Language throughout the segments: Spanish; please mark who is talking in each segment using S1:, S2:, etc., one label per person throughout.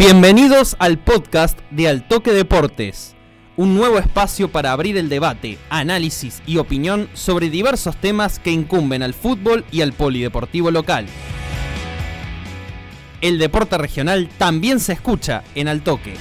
S1: Bienvenidos al podcast de Altoque Deportes, un nuevo espacio para abrir el debate, análisis y opinión sobre diversos temas que incumben al fútbol y al polideportivo local. El deporte regional también se escucha en Altoque.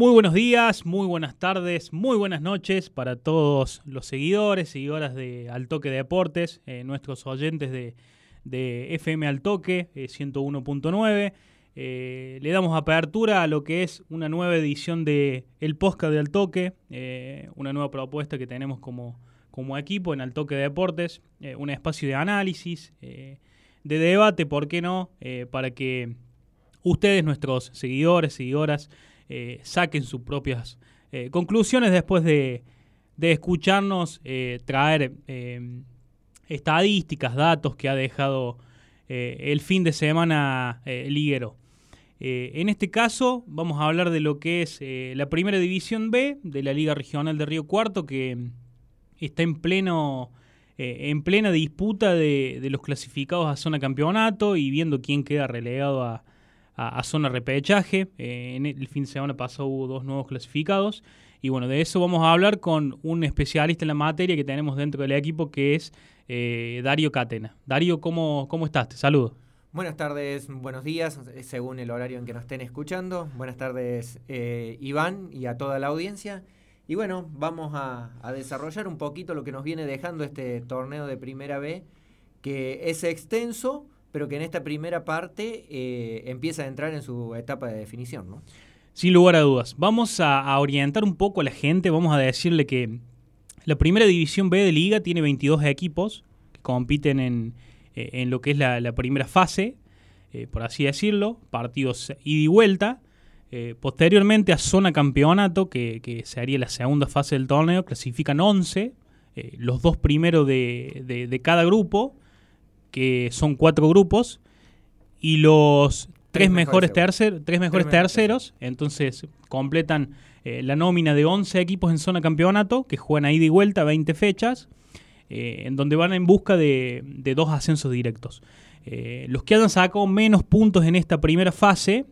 S2: Muy buenos días, muy buenas tardes, muy buenas noches para todos los seguidores, seguidoras de Altoque Deportes, eh, nuestros oyentes de, FM Altoque 101.9. Eh, eh, le damos apertura a lo que es una nueva edición de El Podcast de Altoque, una nueva propuesta que tenemos como, como equipo en Altoque Deportes, un espacio de análisis, de debate, ¿por qué no? para que ustedes, nuestros seguidores, seguidoras, eh, saquen sus propias eh, conclusiones después de, escucharnos eh, traer estadísticas, datos que ha dejado el fin de semana liguero. en este caso vamos a hablar de lo que es la primera división B de la Liga Regional de Río Cuarto que está en pleno en plena disputa de, de, los clasificados a zona campeonato y viendo quién queda relegado a, a, zona repechaje. Eh, en el fin de semana pasado hubo dos nuevos clasificados. Y bueno, de eso vamos a hablar con un especialista en la materia que tenemos dentro del equipo, que es eh, Darío Catena. Darío, ¿cómo, ¿cómo estás? Te saludo.
S3: Buenas tardes, buenos días, según el horario en que nos estén escuchando. Buenas tardes, eh, Iván, y a toda la audiencia. Y bueno, vamos a, desarrollar un poquito lo que nos viene dejando este torneo de Primera B, que es extenso, pero que en esta primera parte eh, empieza a entrar en su etapa de definición, ¿no?
S2: Sin lugar a dudas. Vamos a, orientar un poco a la gente, vamos a decirle que la primera división B de liga tiene 22 equipos que compiten en, eh, lo que es la, primera fase, eh, por así decirlo, partidos ida y vuelta. posteriormente a zona campeonato, que, que, se haría la segunda fase del torneo, clasifican 11, los dos primeros de, de cada grupo, que son cuatro grupos, y los tres, mejores, terceros tres mejores terceros, entonces completan eh, la nómina de 11 equipos en zona campeonato, que juegan a ida y vuelta 20 fechas, eh, en donde van en busca de, dos ascensos directos. Eh, los que hayan sacado menos puntos en esta primera fase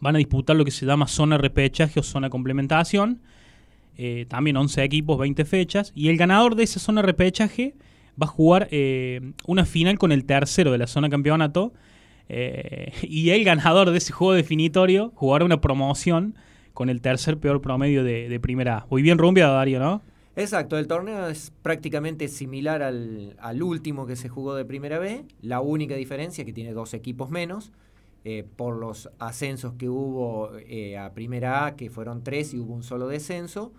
S2: van a disputar lo que se llama zona repechaje o zona complementación. también 11 equipos, 20 fechas. Y el ganador de esa zona repechaje va a jugar eh, una final con el tercero de la zona campeonato. Eh, y el ganador de ese juego definitorio jugará una promoción con el tercer peor promedio de, primera A. Muy bien rumbiado, Darío, ¿no?
S3: Exacto, el torneo es prácticamente similar al, último que se jugó de primera B. La única diferencia es que tiene dos equipos menos. Eh, por los ascensos que hubo a primera A, que fueron tres y hubo un solo descenso.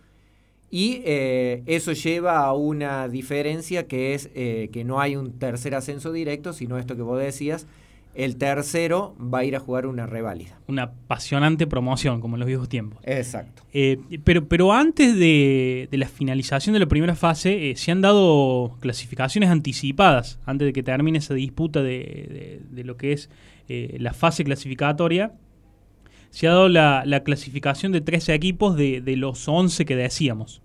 S3: Y eh, eso lleva a una diferencia que es eh, que no hay un tercer ascenso directo, sino esto que vos decías, el tercero va a ir a jugar una reválida.
S2: Una apasionante promoción, como en los viejos tiempos.
S3: Exacto.
S2: Eh, pero, pero antes de, la finalización de la primera fase, se han dado clasificaciones anticipadas, antes de que termine esa disputa de, lo que es la fase clasificatoria. Se ha dado la, clasificación de 13 equipos de, de los 11 que decíamos.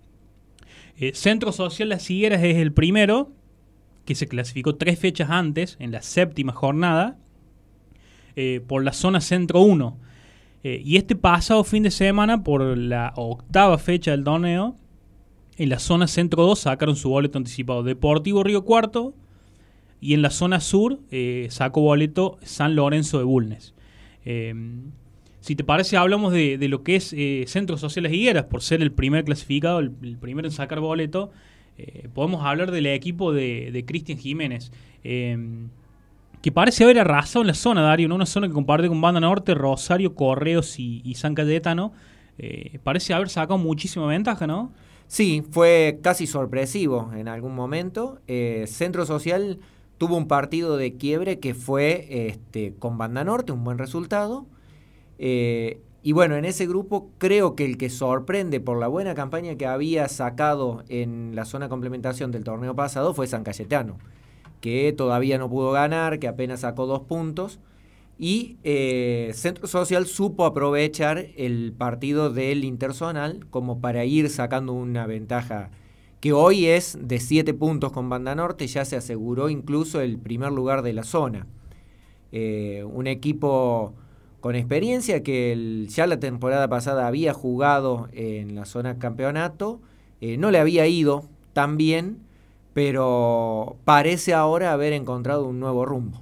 S2: Eh, Centro Social Las Higueras es el primero, que se clasificó tres fechas antes, en la séptima jornada, eh, por la zona Centro 1. Eh, y este pasado fin de semana, por la octava fecha del torneo, en la zona Centro 2 sacaron su boleto anticipado Deportivo Río Cuarto y en la zona sur sacó boleto San Lorenzo de Bulnes. Si te parece, hablamos de, lo que es eh, Centros Sociales Higueras, por ser el primer clasificado, el, primero en sacar boleto. Eh, podemos hablar del equipo de, Cristian Jiménez, em, que parece haber arrasado en la zona, Dario, una zona que comparte con Banda Norte, Rosario, Correos y, San Cayetano. Eh, parece haber sacado muchísima ventaja, ¿no?
S3: Sí, fue casi sorpresivo en algún momento. Centro Social tuvo un partido de quiebre que fue este, con Banda Norte, un buen resultado. Eh, y bueno, en ese grupo creo que el que sorprende por la buena campaña que había sacado en la zona complementación del torneo pasado fue San Cayetano, que todavía no pudo ganar, que apenas sacó dos puntos. Y eh, Centro Social supo aprovechar el partido del Interzonal como para ir sacando una ventaja que hoy es de 7 puntos con Banda Norte, ya se aseguró incluso el primer lugar de la zona. Eh, un equipo con experiencia que ya la temporada pasada había jugado en la zona campeonato, eh, no le había ido tan bien, pero parece ahora haber encontrado un nuevo rumbo.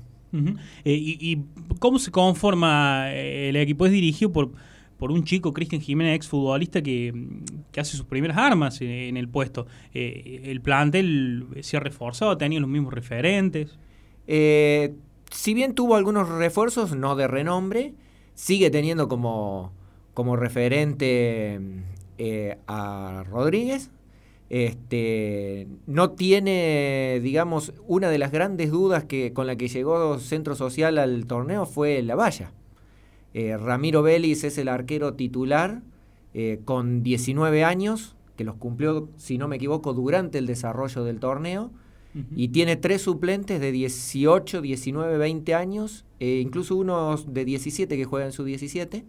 S2: Eh, y, cómo se conforma el equipo? Es dirigido por, por un chico, Cristian Jiménez, exfutbolista, que, que hace sus primeras armas en, el puesto. ¿El plantel se ha reforzado? ¿Ha tenido los mismos referentes?
S3: si bien tuvo algunos refuerzos, no de renombre, sigue teniendo como, como referente eh, a Rodríguez. Este, no tiene, digamos, una de las grandes dudas que, con la que llegó Centro Social al torneo fue la valla. Eh, Ramiro Vélez es el arquero titular eh, con 19 años, que los cumplió, si no me equivoco, durante el desarrollo del torneo y tiene tres suplentes de 18, 19, 20 años, e incluso unos de 17 que juegan su 17.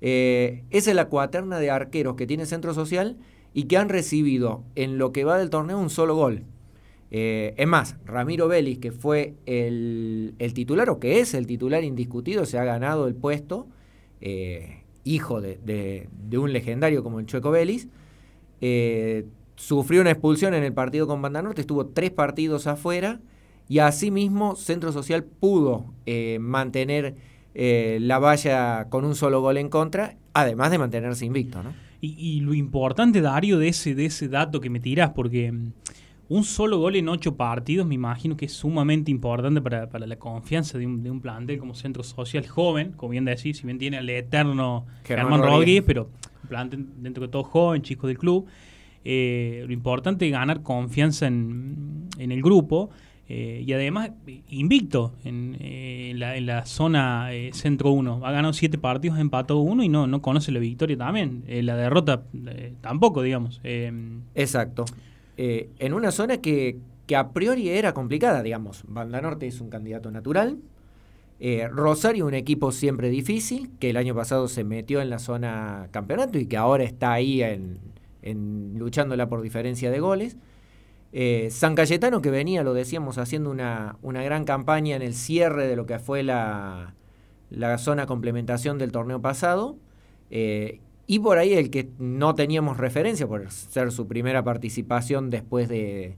S3: Eh, esa es la cuaterna de arqueros que tiene Centro Social y que han recibido en lo que va del torneo un solo gol. Eh, es más, Ramiro Vélez, que fue el, titular o que es el titular indiscutido, se ha ganado el puesto, eh, hijo de, un legendario como el Chueco Vélez sufrió una expulsión en el partido con Banda Norte, estuvo tres partidos afuera y asimismo Centro Social pudo eh, mantener eh, la valla con un solo gol en contra, además de mantenerse invicto. ¿no?
S2: Y, lo importante, Dario, de ese, de ese dato que me tiras, porque mm, un solo gol en ocho partidos me imagino que es sumamente importante para, la confianza de un, de un, plantel como Centro Social joven, como bien decís, si bien tiene al eterno Germán, Rodríguez, pero un plantel dentro de todo joven, chico del club. Eh, lo importante es ganar confianza en, el grupo eh, y además invicto en, eh, la, zona centro 1. Ha ganado siete partidos, empató uno y no, no conoce la victoria también. la derrota tampoco, digamos.
S3: Exacto. en una zona que, que a priori era complicada, digamos. Banda Norte es un candidato natural. Rosario, un equipo siempre difícil, que el año pasado se metió en la zona campeonato y que ahora está ahí en, en, luchándola por diferencia de goles. Eh, San Cayetano, que venía, lo decíamos, haciendo una, una, gran campaña en el cierre de lo que fue la, la zona complementación del torneo pasado. Eh, y por ahí el que no teníamos referencia por ser su primera participación después de,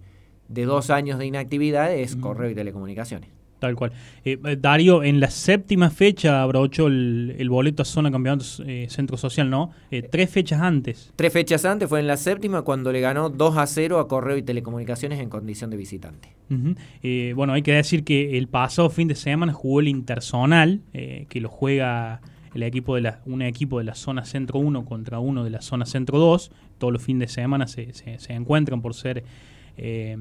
S3: de dos años de inactividad es Correo y Telecomunicaciones.
S2: Tal cual. Eh, eh, Darío, en la séptima fecha abrochó el, el boleto a zona campeonato eh, centro social, ¿no? tres fechas antes.
S3: Tres fechas antes, fue en la séptima cuando le ganó 2 a 0 a Correo y Telecomunicaciones en condición de visitante.
S2: bueno, hay que decir que el pasado fin de semana jugó el Interzonal, que lo juega el equipo de la, un equipo de la zona centro 1 contra uno de la zona centro 2. Todos los fines de semana se, se, se encuentran por ser eh,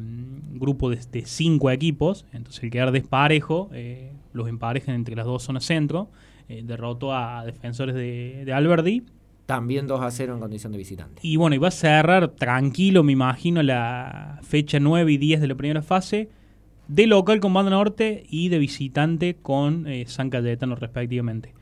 S2: grupo de, cinco equipos, entonces el quedar desparejo, eh, los emparejan entre las dos zonas centro, eh, derrotó a defensores de, Alberdi.
S3: También 2 a 0 en condición de visitante.
S2: Y bueno, iba a cerrar tranquilo, me imagino, la fecha 9 y 10 de la primera fase, de local con Banda Norte y de visitante con San Cayetano respectivamente.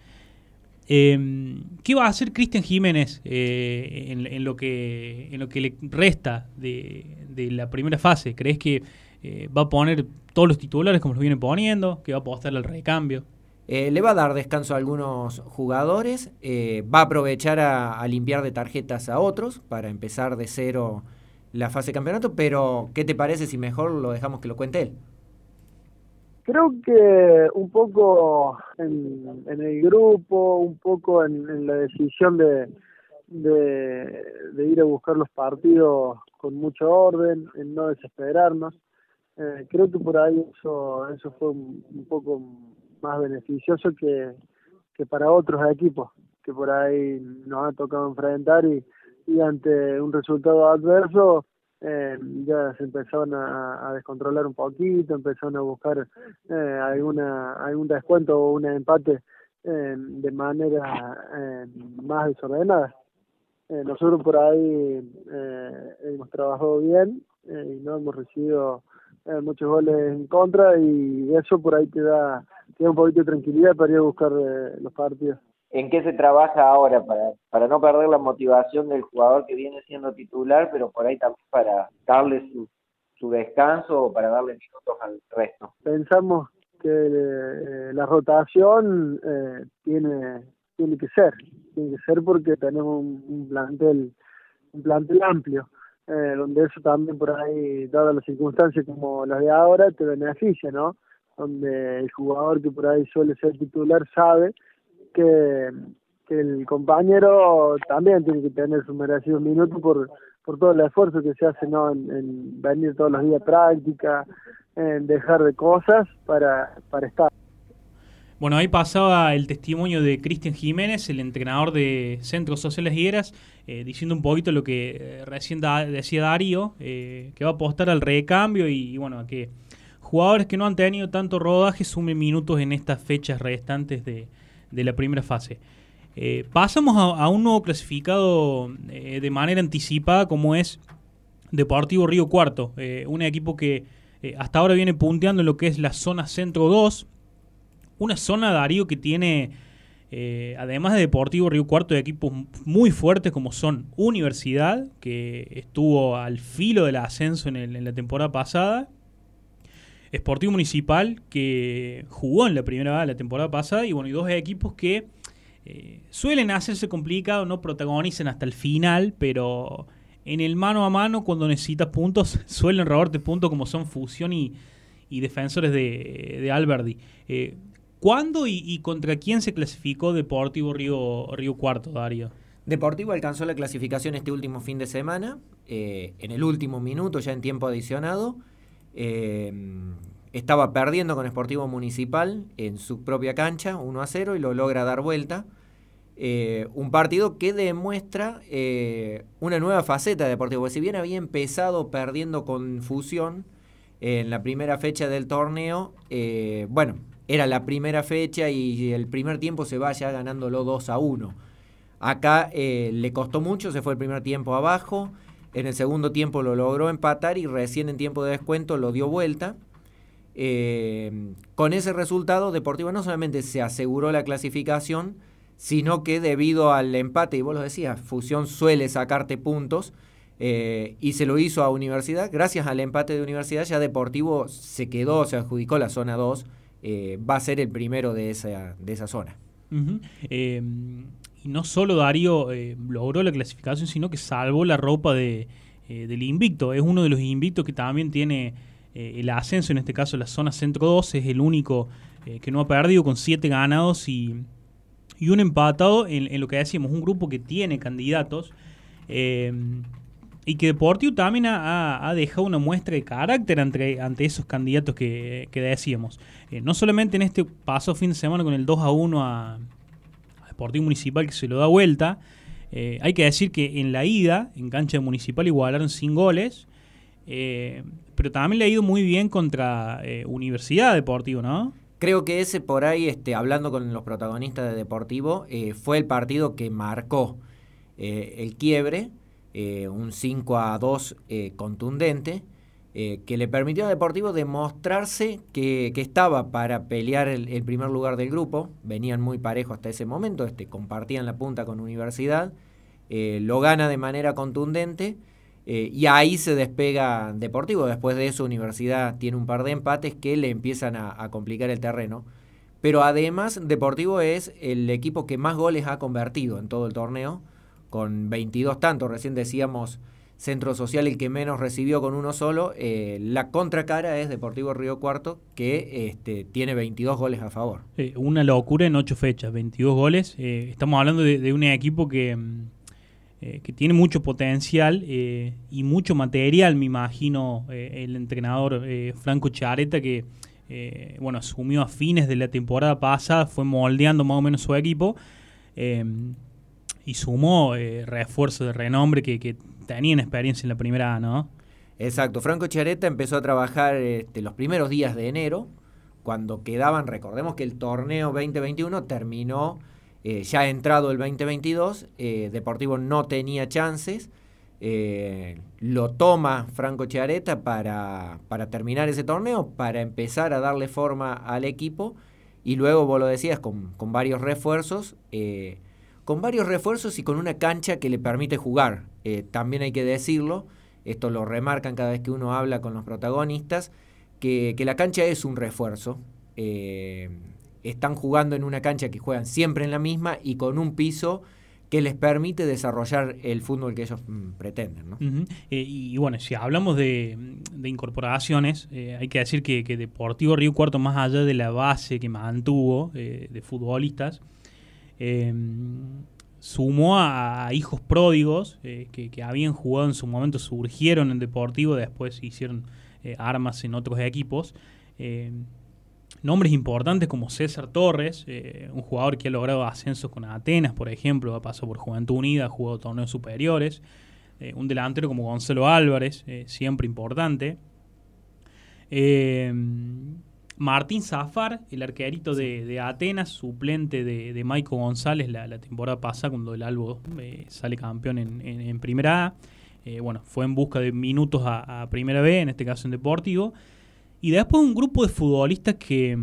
S2: Em, ¿Qué va a hacer Cristian Jiménez eh, en, lo que, le resta de, la primera fase? ¿Crees que eh, va a poner todos los titulares como los viene poniendo? ¿Que va a apostar al recambio?
S3: Eh, le va a dar descanso a algunos jugadores, va a aprovechar a, limpiar de tarjetas a otros para empezar de cero la fase de campeonato, pero ¿qué te parece si mejor lo dejamos que lo cuente él?
S4: Creo que un poco en, el grupo, un poco en, la decisión de, de, ir a buscar los partidos con mucho orden, en no desesperarnos. Eh, creo que por ahí eso, eso fue un, poco más beneficioso que, para otros equipos que por ahí nos ha tocado enfrentar y ante un resultado adverso eh, ya se empezaron a, descontrolar un poquito, empezaron a buscar eh, alguna algún descuento o un empate eh, de manera eh, más desordenada. nosotros por ahí hemos trabajado bien y no hemos recibido muchos goles en contra y eso por ahí te da, te da un poquito de tranquilidad para ir a buscar los partidos.
S5: En qué se trabaja ahora para, para no perder la motivación del jugador que viene siendo titular, pero por ahí también para darle su, su descanso o para darle minutos al resto.
S4: Pensamos que eh, la rotación eh, tiene tiene que ser, tiene que ser porque tenemos un, plantel un plantel amplio, eh, donde eso también por ahí, dadas las circunstancias como las de ahora, te beneficia, ¿no? Donde el jugador que por ahí suele ser titular sabe que, que el compañero también tiene que tener su merecido minuto por, por todo el esfuerzo que se hace ¿no? en, venir todos los días a práctica, en dejar de cosas para, para estar.
S2: Bueno, ahí pasaba el testimonio de Cristian Jiménez, el entrenador de Centros Sociales Higueras, eh, diciendo un poquito lo que eh, recién decía Darío, eh, que va a apostar al recambio y, y, bueno, a que jugadores que no han tenido tanto rodaje sumen minutos en estas fechas restantes de, de la primera fase. Eh, pasamos a, un nuevo clasificado eh, de manera anticipada como es Deportivo Río Cuarto, eh, un equipo que hasta ahora viene punteando en lo que es la zona centro 2, una zona Darío que tiene, además de Deportivo Río Cuarto, de equipos muy fuertes como son Universidad, que estuvo al filo del ascenso en la temporada pasada, Sportivo Municipal, que jugó en la primera la temporada pasada, y bueno, y dos equipos que eh, suelen hacerse complicado, no protagonizan hasta el final, pero en el mano a mano, cuando necesitas puntos, suelen robarte puntos como son Fusión y, defensores de, de Alberdi. Eh, ¿Cuándo y, contra quién se clasificó Deportivo Río, Río Cuarto, Darío?
S3: Deportivo alcanzó la clasificación este último fin de semana, eh, en el último minuto, ya en tiempo adicionado. Eh, estaba perdiendo con Sportivo Municipal en su propia cancha, 1 a 0, y lo logra dar vuelta. Eh, un partido que demuestra eh, una nueva faceta de Deportivo. Porque si bien había empezado perdiendo con Fusión en la primera fecha del torneo, bueno, era la primera fecha y el primer tiempo se va ya ganándolo 2 a 1. Acá le costó mucho, se fue el primer tiempo abajo. En el segundo tiempo lo logró empatar y recién en tiempo de descuento lo dio vuelta. Eh, con ese resultado, Deportivo no solamente se aseguró la clasificación, sino que debido al empate, y vos lo decías, Fusión suele sacarte puntos, eh, y se lo hizo a Universidad. Gracias al empate de Universidad, ya Deportivo se quedó, se adjudicó la zona 2, eh, va a ser el primero de esa, de esa zona
S2: no solo Darío eh, logró la clasificación, sino que salvó la ropa eh, del invicto. Es uno de los invictos que también tiene eh, el ascenso, en este caso la zona centro 2, es el único que no ha perdido con siete ganados y, y un empatado en, lo que decíamos, un grupo que tiene candidatos. y que Deportivo también ha, dejado una muestra de carácter ante, ante esos candidatos que, que decíamos. no solamente en este paso fin de semana con el 2 a 1 a, Sporting Municipal que se lo da vuelta. Eh, hay que decir que en la ida, en cancha Municipal, igualaron sin goles. Eh, pero también le ha ido muy bien contra eh, Universidad Deportivo, ¿no?
S3: Creo que ese por ahí, este, hablando con los protagonistas de Deportivo, fue el partido que marcó el quiebre, un 5 a 2 contundente. Eh, que le permitió a Deportivo demostrarse que, estaba para pelear el, primer lugar del grupo. Venían muy parejos hasta ese momento, este, compartían la punta con Universidad. Eh, lo gana de manera contundente eh, y ahí se despega Deportivo. Después de eso, Universidad tiene un par de empates que le empiezan a complicar el terreno. Pero además, Deportivo es el equipo que más goles ha convertido en todo el torneo, con 22 tantos. Recién decíamos centro social el que menos recibió con uno solo. Eh, la contracara es Deportivo Río Cuarto, que este, tiene 22 goles a favor.
S2: Eh, una locura en 8 fechas, 22 goles. Eh, estamos hablando de, un equipo que, mm, que tiene mucho potencial y mucho material, me imagino, el entrenador Franco Chareta, que bueno, asumió a fines de la temporada pasada, fue moldeando más o menos su equipo. y sumó refuerzos de renombre que, que tenían experiencia en la primera A, ¿no?
S3: Exacto. Franco Chareta empezó a trabajar este, los primeros días de enero, cuando quedaban, recordemos que el torneo 2021 terminó eh, ya entrado el 2022, eh, Deportivo no tenía chances, eh, lo toma Franco Chareta para, para terminar ese torneo, para empezar a darle forma al equipo y luego vos lo decías con, con varios refuerzos, eh, con varios refuerzos y con una cancha que le permite jugar. Eh, también hay que decirlo, esto lo remarcan cada vez que uno habla con los protagonistas, que, que la cancha es un refuerzo. Eh, están jugando en una cancha que juegan siempre en la misma y con un piso que les permite desarrollar el fútbol que ellos mm, pretenden.
S2: Eh, y, bueno, si hablamos de, incorporaciones, hay que decir que, Deportivo Río Cuarto, más allá de la base que mantuvo de futbolistas, sumó a, hijos pródigos que, que, habían jugado en su momento, surgieron en Deportivo, después hicieron armas en otros equipos nombres importantes como César Torres, eh, un jugador que ha logrado ascensos con Atenas, por ejemplo, ha pasado por Juventud Unida, ha jugado torneos superiores, eh, un delantero como Gonzalo Álvarez, eh, siempre importante. Martín Zafar, el arquerito de, Atenas, suplente de, de Maico González la, temporada pasada cuando el Albo sale campeón en, Primera A. bueno, fue en busca de minutos a, a Primera B, en este caso en Deportivo. Y después un grupo de futbolistas que,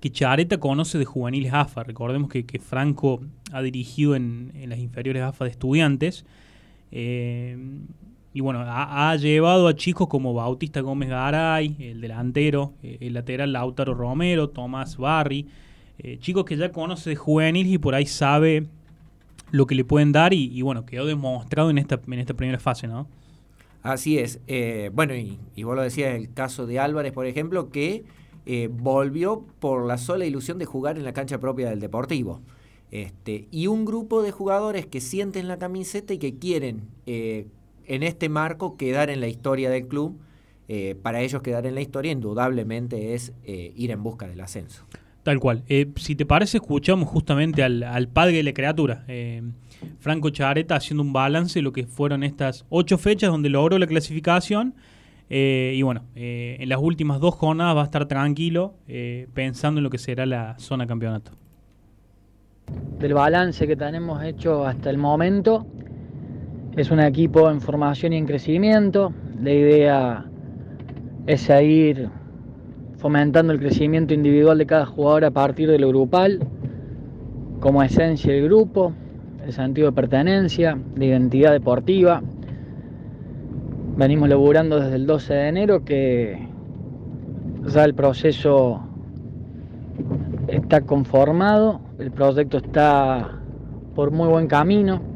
S2: que Chareta conoce de juveniles AFA. Recordemos que, Franco ha dirigido en, las inferiores AFA de estudiantes. Eh, y bueno, ha, llevado a chicos como Bautista Gómez Garay, el delantero, eh, el lateral Lautaro Romero, Tomás Barry, eh, chicos que ya conoce de juveniles y por ahí sabe lo que le pueden dar y, y bueno, quedó demostrado en esta, en esta primera fase, ¿no?
S3: Así es. Eh, bueno, y, vos lo decías, el caso de Álvarez, por ejemplo, que volvió por la sola ilusión de jugar en la cancha propia del Deportivo. Este, y un grupo de jugadores que sienten la camiseta y que quieren en este marco quedar en la historia del club. para ellos quedar en la historia indudablemente es ir en busca del ascenso.
S2: Tal cual. si te parece, escuchamos justamente al, al padre de la criatura. Franco Chareta haciendo un balance de lo que fueron estas ocho fechas donde logró la clasificación. Eh, y bueno, eh, en las últimas dos jornadas va a estar tranquilo eh, pensando en lo que será la zona campeonato.
S6: Del balance que tenemos hecho hasta el momento, es un equipo en formación y en crecimiento. La idea es seguir fomentando el crecimiento individual de cada jugador a partir de lo grupal, como esencia del grupo, el sentido de pertenencia, de identidad deportiva. Venimos laburando desde el 12 de enero que ya el proceso está conformado, el proyecto está por muy buen camino.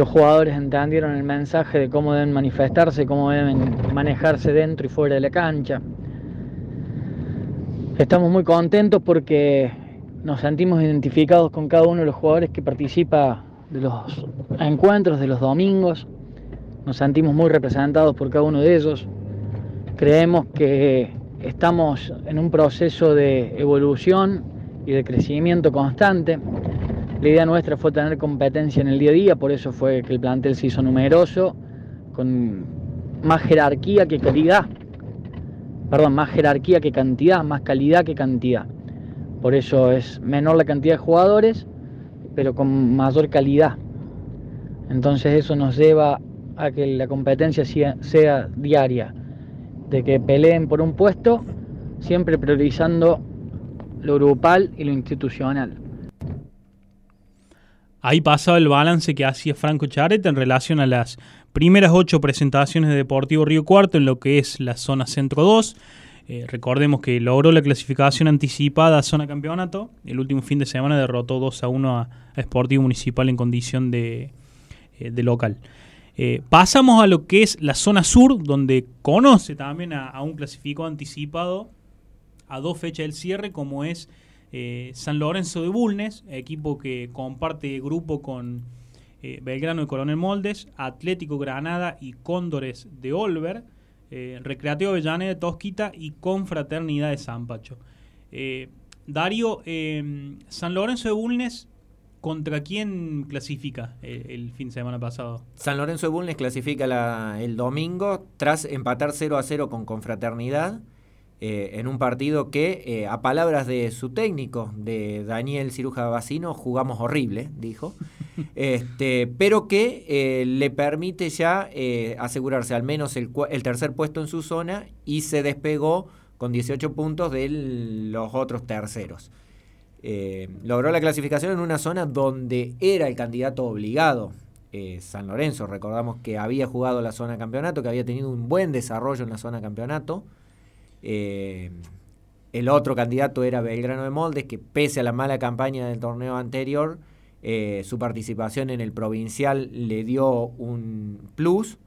S6: Los jugadores entendieron el mensaje de cómo deben manifestarse, cómo deben manejarse dentro y fuera de la cancha. Estamos muy contentos porque nos sentimos identificados con cada uno de los jugadores que participa de los encuentros de los domingos, nos sentimos muy representados por cada uno de ellos, creemos que estamos en un proceso de evolución y de crecimiento constante. La idea nuestra fue tener competencia en el día a día, por eso fue que el plantel se hizo numeroso, con más jerarquía que calidad, perdón, más jerarquía que cantidad, más calidad que cantidad. Por eso es menor la cantidad de jugadores, pero con mayor calidad. Entonces eso nos lleva a que la competencia sea, diaria, de que peleen por un puesto, siempre priorizando lo grupal y lo institucional.
S2: Ahí pasaba el balance que hacía Franco Charet en relación a las primeras ocho presentaciones de Deportivo Río Cuarto en lo que es la zona Centro 2. Eh, recordemos que logró la clasificación anticipada a zona campeonato. El último fin de semana derrotó 2 a 1 a, Sportivo Municipal en condición de, eh, local. Eh, pasamos a lo que es la zona sur, donde conoce también a, un clasificado anticipado a dos fechas del cierre, como es San Lorenzo de Bulnes, equipo que comparte grupo con Belgrano de Coronel Moldes, Atlético Granada y Cóndores de Olver. Eh, Recreativo Avellaneda de Tosquita y Confraternidad de San Pacho. Eh, Dario, eh, San Lorenzo de Bulnes, ¿contra quién clasifica el, fin de semana pasado?
S3: San Lorenzo de Bulnes clasifica el domingo tras empatar 0 a 0 con Confraternidad. En un partido que, a palabras de su técnico, de Daniel Ciruja Bacino, jugamos horrible, dijo. este, pero que eh, le permite ya eh, asegurarse al menos el, tercer puesto en su zona y se despegó con 18 puntos de los otros terceros. Eh, logró la clasificación en una zona donde era el candidato obligado. Eh, San Lorenzo, recordamos que había jugado la zona campeonato, que había tenido un buen desarrollo en la zona campeonato. Eh, el otro candidato era Belgrano de Moldes, que pese a la mala campaña del torneo anterior, su participación en el provincial le dio un plus.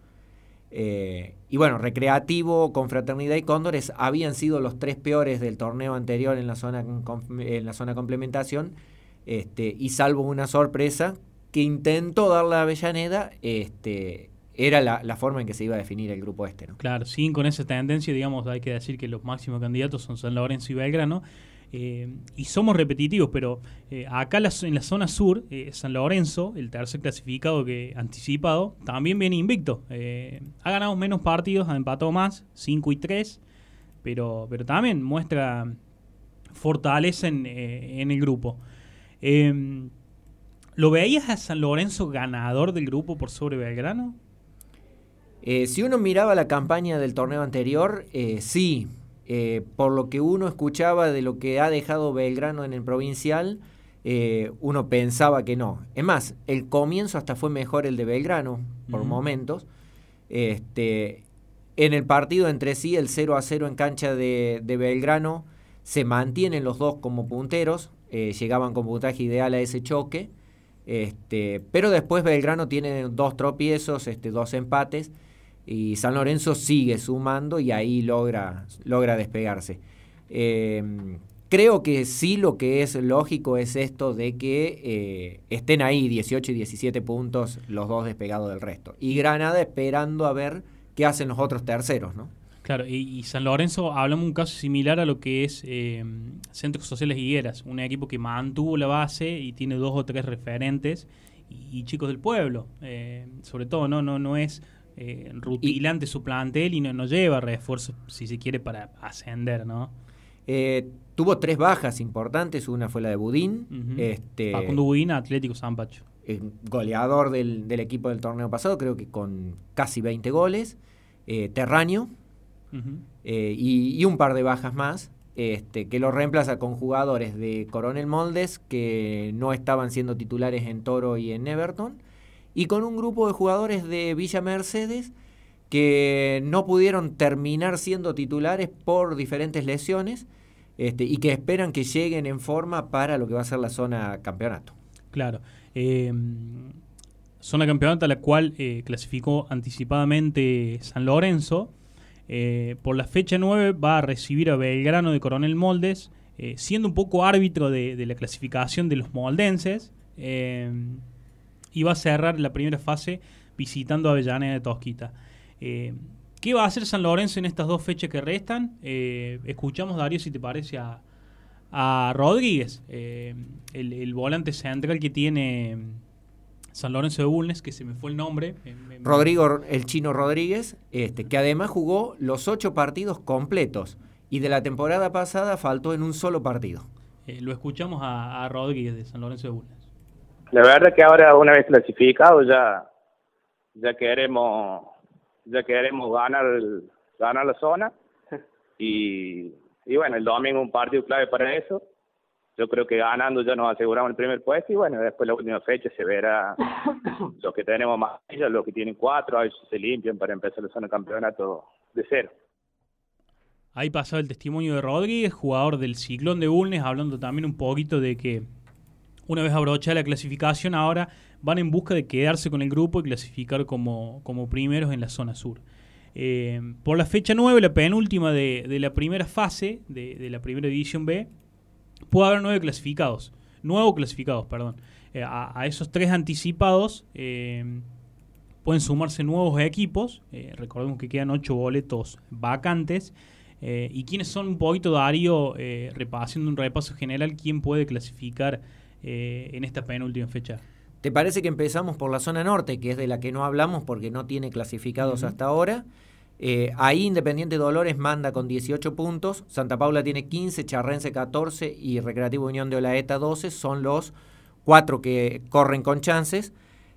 S3: Eh, y bueno, Recreativo, Confraternidad y Cóndores habían sido los tres peores del torneo anterior en la zona, en la zona complementación. Este, y salvo una sorpresa que intentó dar la Avellaneda, este, era la, forma en que se iba a definir el grupo este. ¿no?
S2: Claro, sí, con esa tendencia, digamos, hay que decir que los máximos candidatos son San Lorenzo y Belgrano. Eh, y somos repetitivos, pero eh, acá en la zona sur, eh, San Lorenzo, el tercer clasificado que anticipado, también viene invicto. ha ganado menos partidos, ha empatado más, 5 y 3, pero, pero también muestra fortaleza en, el grupo. Em, ¿Lo veías a San Lorenzo ganador del grupo por sobre Belgrano?
S3: Si uno miraba la campaña del torneo anterior, sí, eh, por lo que uno escuchaba de lo que ha dejado Belgrano en el provincial, eh, uno pensaba que no. Es más, el comienzo hasta fue mejor el de Belgrano, por momentos. Este, en el partido entre sí, el 0 a 0 en cancha de, Belgrano, se mantienen los dos como punteros, eh, llegaban con puntaje ideal a ese choque. Este, pero después Belgrano tiene dos tropiezos, este, dos empates y San Lorenzo sigue sumando y ahí logra, logra despegarse. Em, creo que sí lo que es lógico es esto de que eh, estén ahí 18 y 17 puntos los dos despegados del resto. Y Granada esperando a ver qué hacen los otros terceros, ¿no?
S2: Claro, y, San Lorenzo hablamos un caso similar a lo que es em, Centros Sociales Higueras, un equipo que mantuvo la base y tiene dos o tres referentes y, chicos del pueblo, eh, sobre todo, ¿no? No, no es eh, rutilante su plantel y no, no, lleva refuerzos, si se quiere, para ascender, ¿no?
S3: Eh, tuvo tres bajas importantes, una fue la de Budín. este,
S2: Facundo Budín, Atlético Zampacho.
S3: goleador del, equipo del torneo pasado, creo que con casi 20 goles. Eh, Terraño. Eh, y, un par de bajas más. Este, que lo reemplaza con jugadores de Coronel Moldes que no estaban siendo titulares en Toro y en Everton y con un grupo de jugadores de Villa Mercedes que no pudieron terminar siendo titulares por diferentes lesiones este, y que esperan que lleguen en forma para lo que va a ser la zona campeonato.
S2: Claro. Em, zona campeonato a la cual eh, clasificó anticipadamente San Lorenzo. Eh, por la fecha 9 va a recibir a Belgrano de Coronel Moldes, eh, siendo un poco árbitro de, de, la clasificación de los moldenses. Y va a cerrar la primera fase visitando a Avellaneda de Tosquita. Eh, ¿Qué va a hacer San Lorenzo en estas dos fechas que restan? Eh, escuchamos, Darío, si te parece, a, Rodríguez, eh, el, volante central que tiene San Lorenzo de Bulnes, que se me fue el nombre.
S3: Rodrigo, el chino Rodríguez, este, que además jugó los ocho partidos completos y de la temporada pasada faltó en un solo partido.
S2: lo escuchamos a Rodríguez de San Lorenzo de Bulnes.
S7: La verdad que ahora una vez clasificado ya ya queremos ya queremos ganar ganar la zona. Y, y bueno el domingo un partido clave para eso. Yo creo que ganando ya nos aseguramos el primer puesto y bueno después la última fecha se verá los que tenemos más los que tienen cuatro a ver si se limpian para empezar la zona de campeonato de cero.
S2: Ahí pasó el testimonio de Rodríguez, jugador del Ciclón de Bulnes, hablando también un poquito de que una vez abrochada la clasificación, ahora van en busca de quedarse con el grupo y clasificar como, como primeros en la zona sur. Eh, por la fecha 9, la penúltima de, de la primera fase, de, la primera división B, puede haber nueve clasificados. Nuevos clasificados, perdón. Eh, a, esos tres anticipados eh, pueden sumarse nuevos equipos. recordemos que quedan ocho boletos vacantes. y quiénes son un poquito, Darío, repasando un repaso general, quién puede clasificar eh, en esta penúltima fecha.
S3: ¿Te parece que empezamos por la zona norte, que es de la que no hablamos porque no tiene clasificados hasta ahora? Eh, ahí Independiente Dolores manda con 18 puntos, Santa Paula tiene 15, Charrense 14 y Recreativo Unión de Olaeta 12, son los cuatro que corren con chances.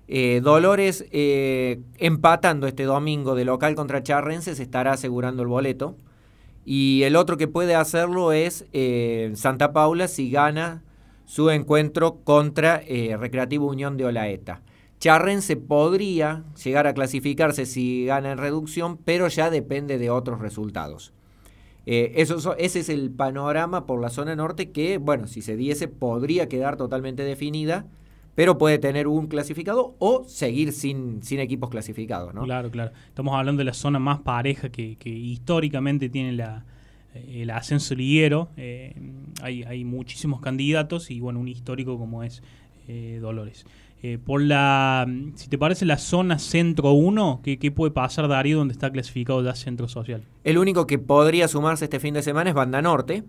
S3: Eh, Dolores empatando este domingo de local contra Charrense se estará asegurando el boleto. Y el otro que puede hacerlo es Santa Paula si gana su encuentro contra eh, Recreativo Unión de Olaeta. Charrense podría llegar a clasificarse si gana en reducción, pero ya depende de otros resultados. Eh, eso, ese es el panorama por la zona norte que, bueno, si se diese, podría quedar totalmente definida pero puede tener un clasificado o seguir sin, sin equipos clasificados, ¿no?
S2: Claro, claro. Estamos hablando de la zona más pareja que, históricamente tiene la, el ascenso liguero. Eh, hay, hay muchísimos candidatos y, bueno, un histórico como es eh, Dolores. por la, si te parece, la zona centro 1, ¿qué, ¿qué, puede pasar, Darío, donde está clasificado ya centro social?
S3: El único que podría sumarse este fin de semana es Banda Norte.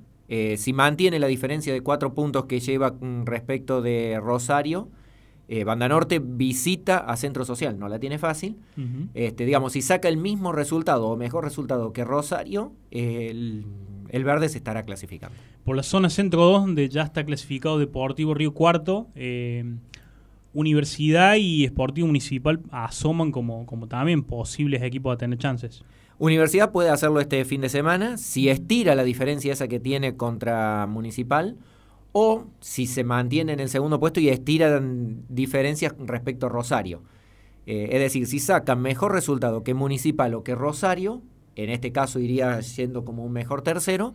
S3: si mantiene la diferencia de cuatro puntos que lleva mm, respecto de Rosario, eh, Banda Norte visita a Centro Social, no la tiene fácil. este, digamos, si saca el mismo resultado o mejor resultado que Rosario, el, verde se estará clasificando.
S2: Por la zona Centro 2, donde ya está clasificado Deportivo Río Cuarto, eh, Universidad y Esportivo Municipal asoman como, como también posibles equipos a tener chances.
S3: Universidad puede hacerlo este fin de semana, si estira la diferencia esa que tiene contra Municipal o si se mantiene en el segundo puesto y estiran diferencias respecto a Rosario. Eh, es decir, si sacan mejor resultado que Municipal o que Rosario, en este caso iría siendo como un mejor tercero,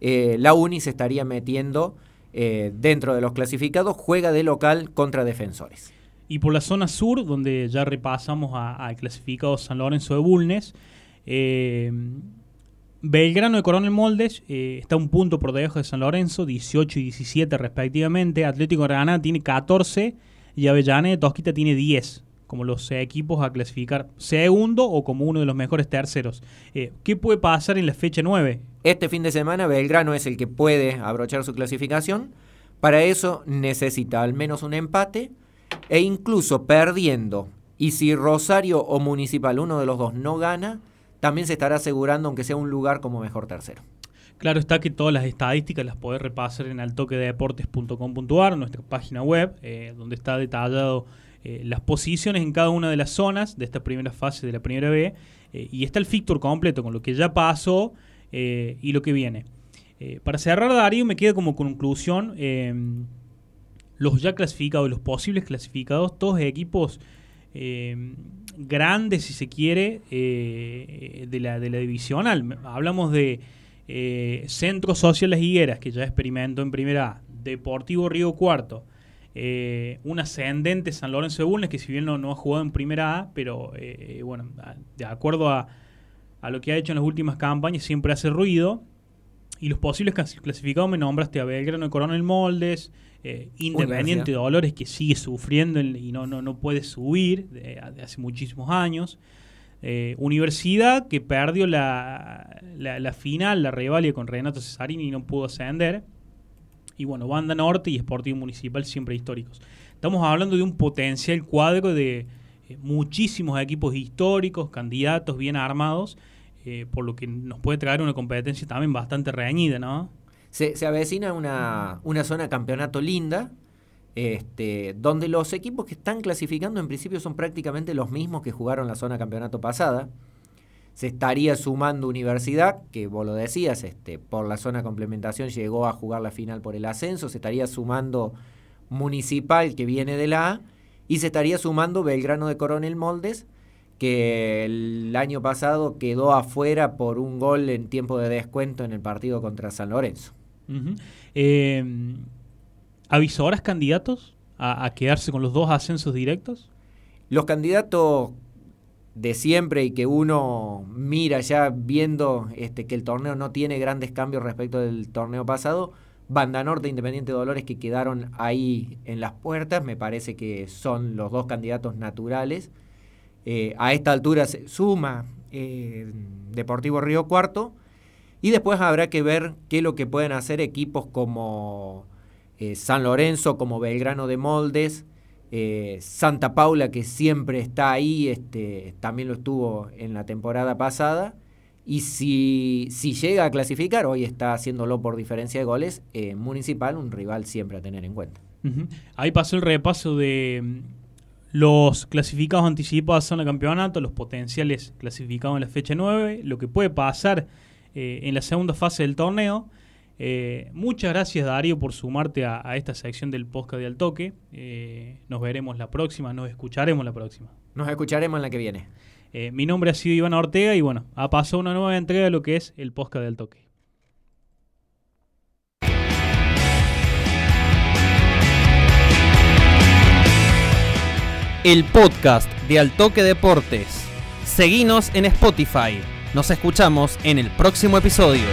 S3: eh, la UNI se estaría metiendo eh, dentro de los clasificados, juega de local contra defensores.
S2: Y por la zona sur, donde ya repasamos al clasificado San Lorenzo de Bulnes, Belgrano de Coronel Moldes eh, está un punto por debajo de San Lorenzo, 18 y 17 respectivamente. Atlético Granada tiene 14 y Avellaneda de Tosquita tiene 10, como los equipos a clasificar segundo o como uno de los mejores terceros. Eh, ¿Qué puede pasar en la fecha 9?
S3: Este fin de semana Belgrano es el que puede abrochar su clasificación. Para eso necesita al menos un empate e incluso perdiendo. Y si Rosario o Municipal, uno de los dos, no gana, también se estará asegurando, aunque sea un lugar como mejor tercero.
S2: Claro está que todas las estadísticas las podés repasar en altoquedeportes.com.ar, nuestra página web, eh, donde está detallado eh, las posiciones en cada una de las zonas de esta primera fase de la primera B, eh, y está el fixture completo con lo que ya pasó y lo que viene. para cerrar, Darío, me queda como conclusión los ya clasificados, los posibles clasificados, todos equipos grande, si se quiere, eh, de, la, de la divisional. Hablamos de eh, Centro Social Las Higueras, que ya experimentó en primera A, Deportivo Río Cuarto, eh, un ascendente San Lorenzo de Bulnes, que si bien no, no ha jugado en primera A, pero bueno, de acuerdo a, a lo que ha hecho en las últimas campañas, siempre hace ruido. Y los posibles clasificados me nombraste a Belgrano de Coronel Moldes, eh, Independiente de Dolores que sigue sufriendo y no, no, no puede subir de, hace muchísimos años. Eh, universidad que perdió la, la, final, la rivalidad con Renato Cesarini y no pudo ascender. Y bueno, Banda Norte y Sportivo Municipal siempre históricos. Estamos hablando de un potencial cuadro de eh, muchísimos equipos históricos, candidatos bien armados, por lo que nos puede traer una competencia también bastante reñida, ¿no?
S3: se, avecina una, una zona campeonato linda, este, donde los equipos que están clasificando en principio son prácticamente los mismos que jugaron la zona campeonato pasada. Se estaría sumando Universidad, que vos lo decías, este, por la zona complementación llegó a jugar la final por el ascenso. Se estaría sumando Municipal, que viene de la A. Y se estaría sumando Belgrano de Coronel Moldes, que el año pasado quedó afuera por un gol en tiempo de descuento en el partido contra San Lorenzo.
S2: Uh ¿Avisoras candidatos a, quedarse con los dos ascensos directos?
S3: Los candidatos de siempre y que uno mira ya viendo este, que el torneo no tiene grandes cambios respecto del torneo pasado, Banda Norte e Independiente Dolores que quedaron ahí en las puertas, me parece que son los dos candidatos naturales. Eh, a esta altura se suma eh, Deportivo Río Cuarto y después habrá que ver qué es lo que pueden hacer equipos como eh, San Lorenzo, como Belgrano de Moldes, Santa Paula, que siempre está ahí, este, también lo estuvo en la temporada pasada. Y si, si llega a clasificar, hoy está haciéndolo por diferencia de goles, Municipal, un rival siempre a tener en cuenta.
S2: Ahí pasó el repaso de los clasificados anticipados en el campeonato, los potenciales clasificados en la fecha 9, lo que puede pasar eh, en la segunda fase del torneo. Eh, muchas gracias Darío por sumarte a, esta sección del podcast de Altoque. Eh, nos veremos la próxima, nos escucharemos la próxima.
S3: Nos escucharemos en la que viene.
S2: mi nombre ha sido Iván Ortega y bueno, ha pasado una nueva entrega de lo que es el podcast de Altoque.
S1: El podcast de Altoque Deportes. Seguinos en Spotify. Nos escuchamos en el próximo episodio.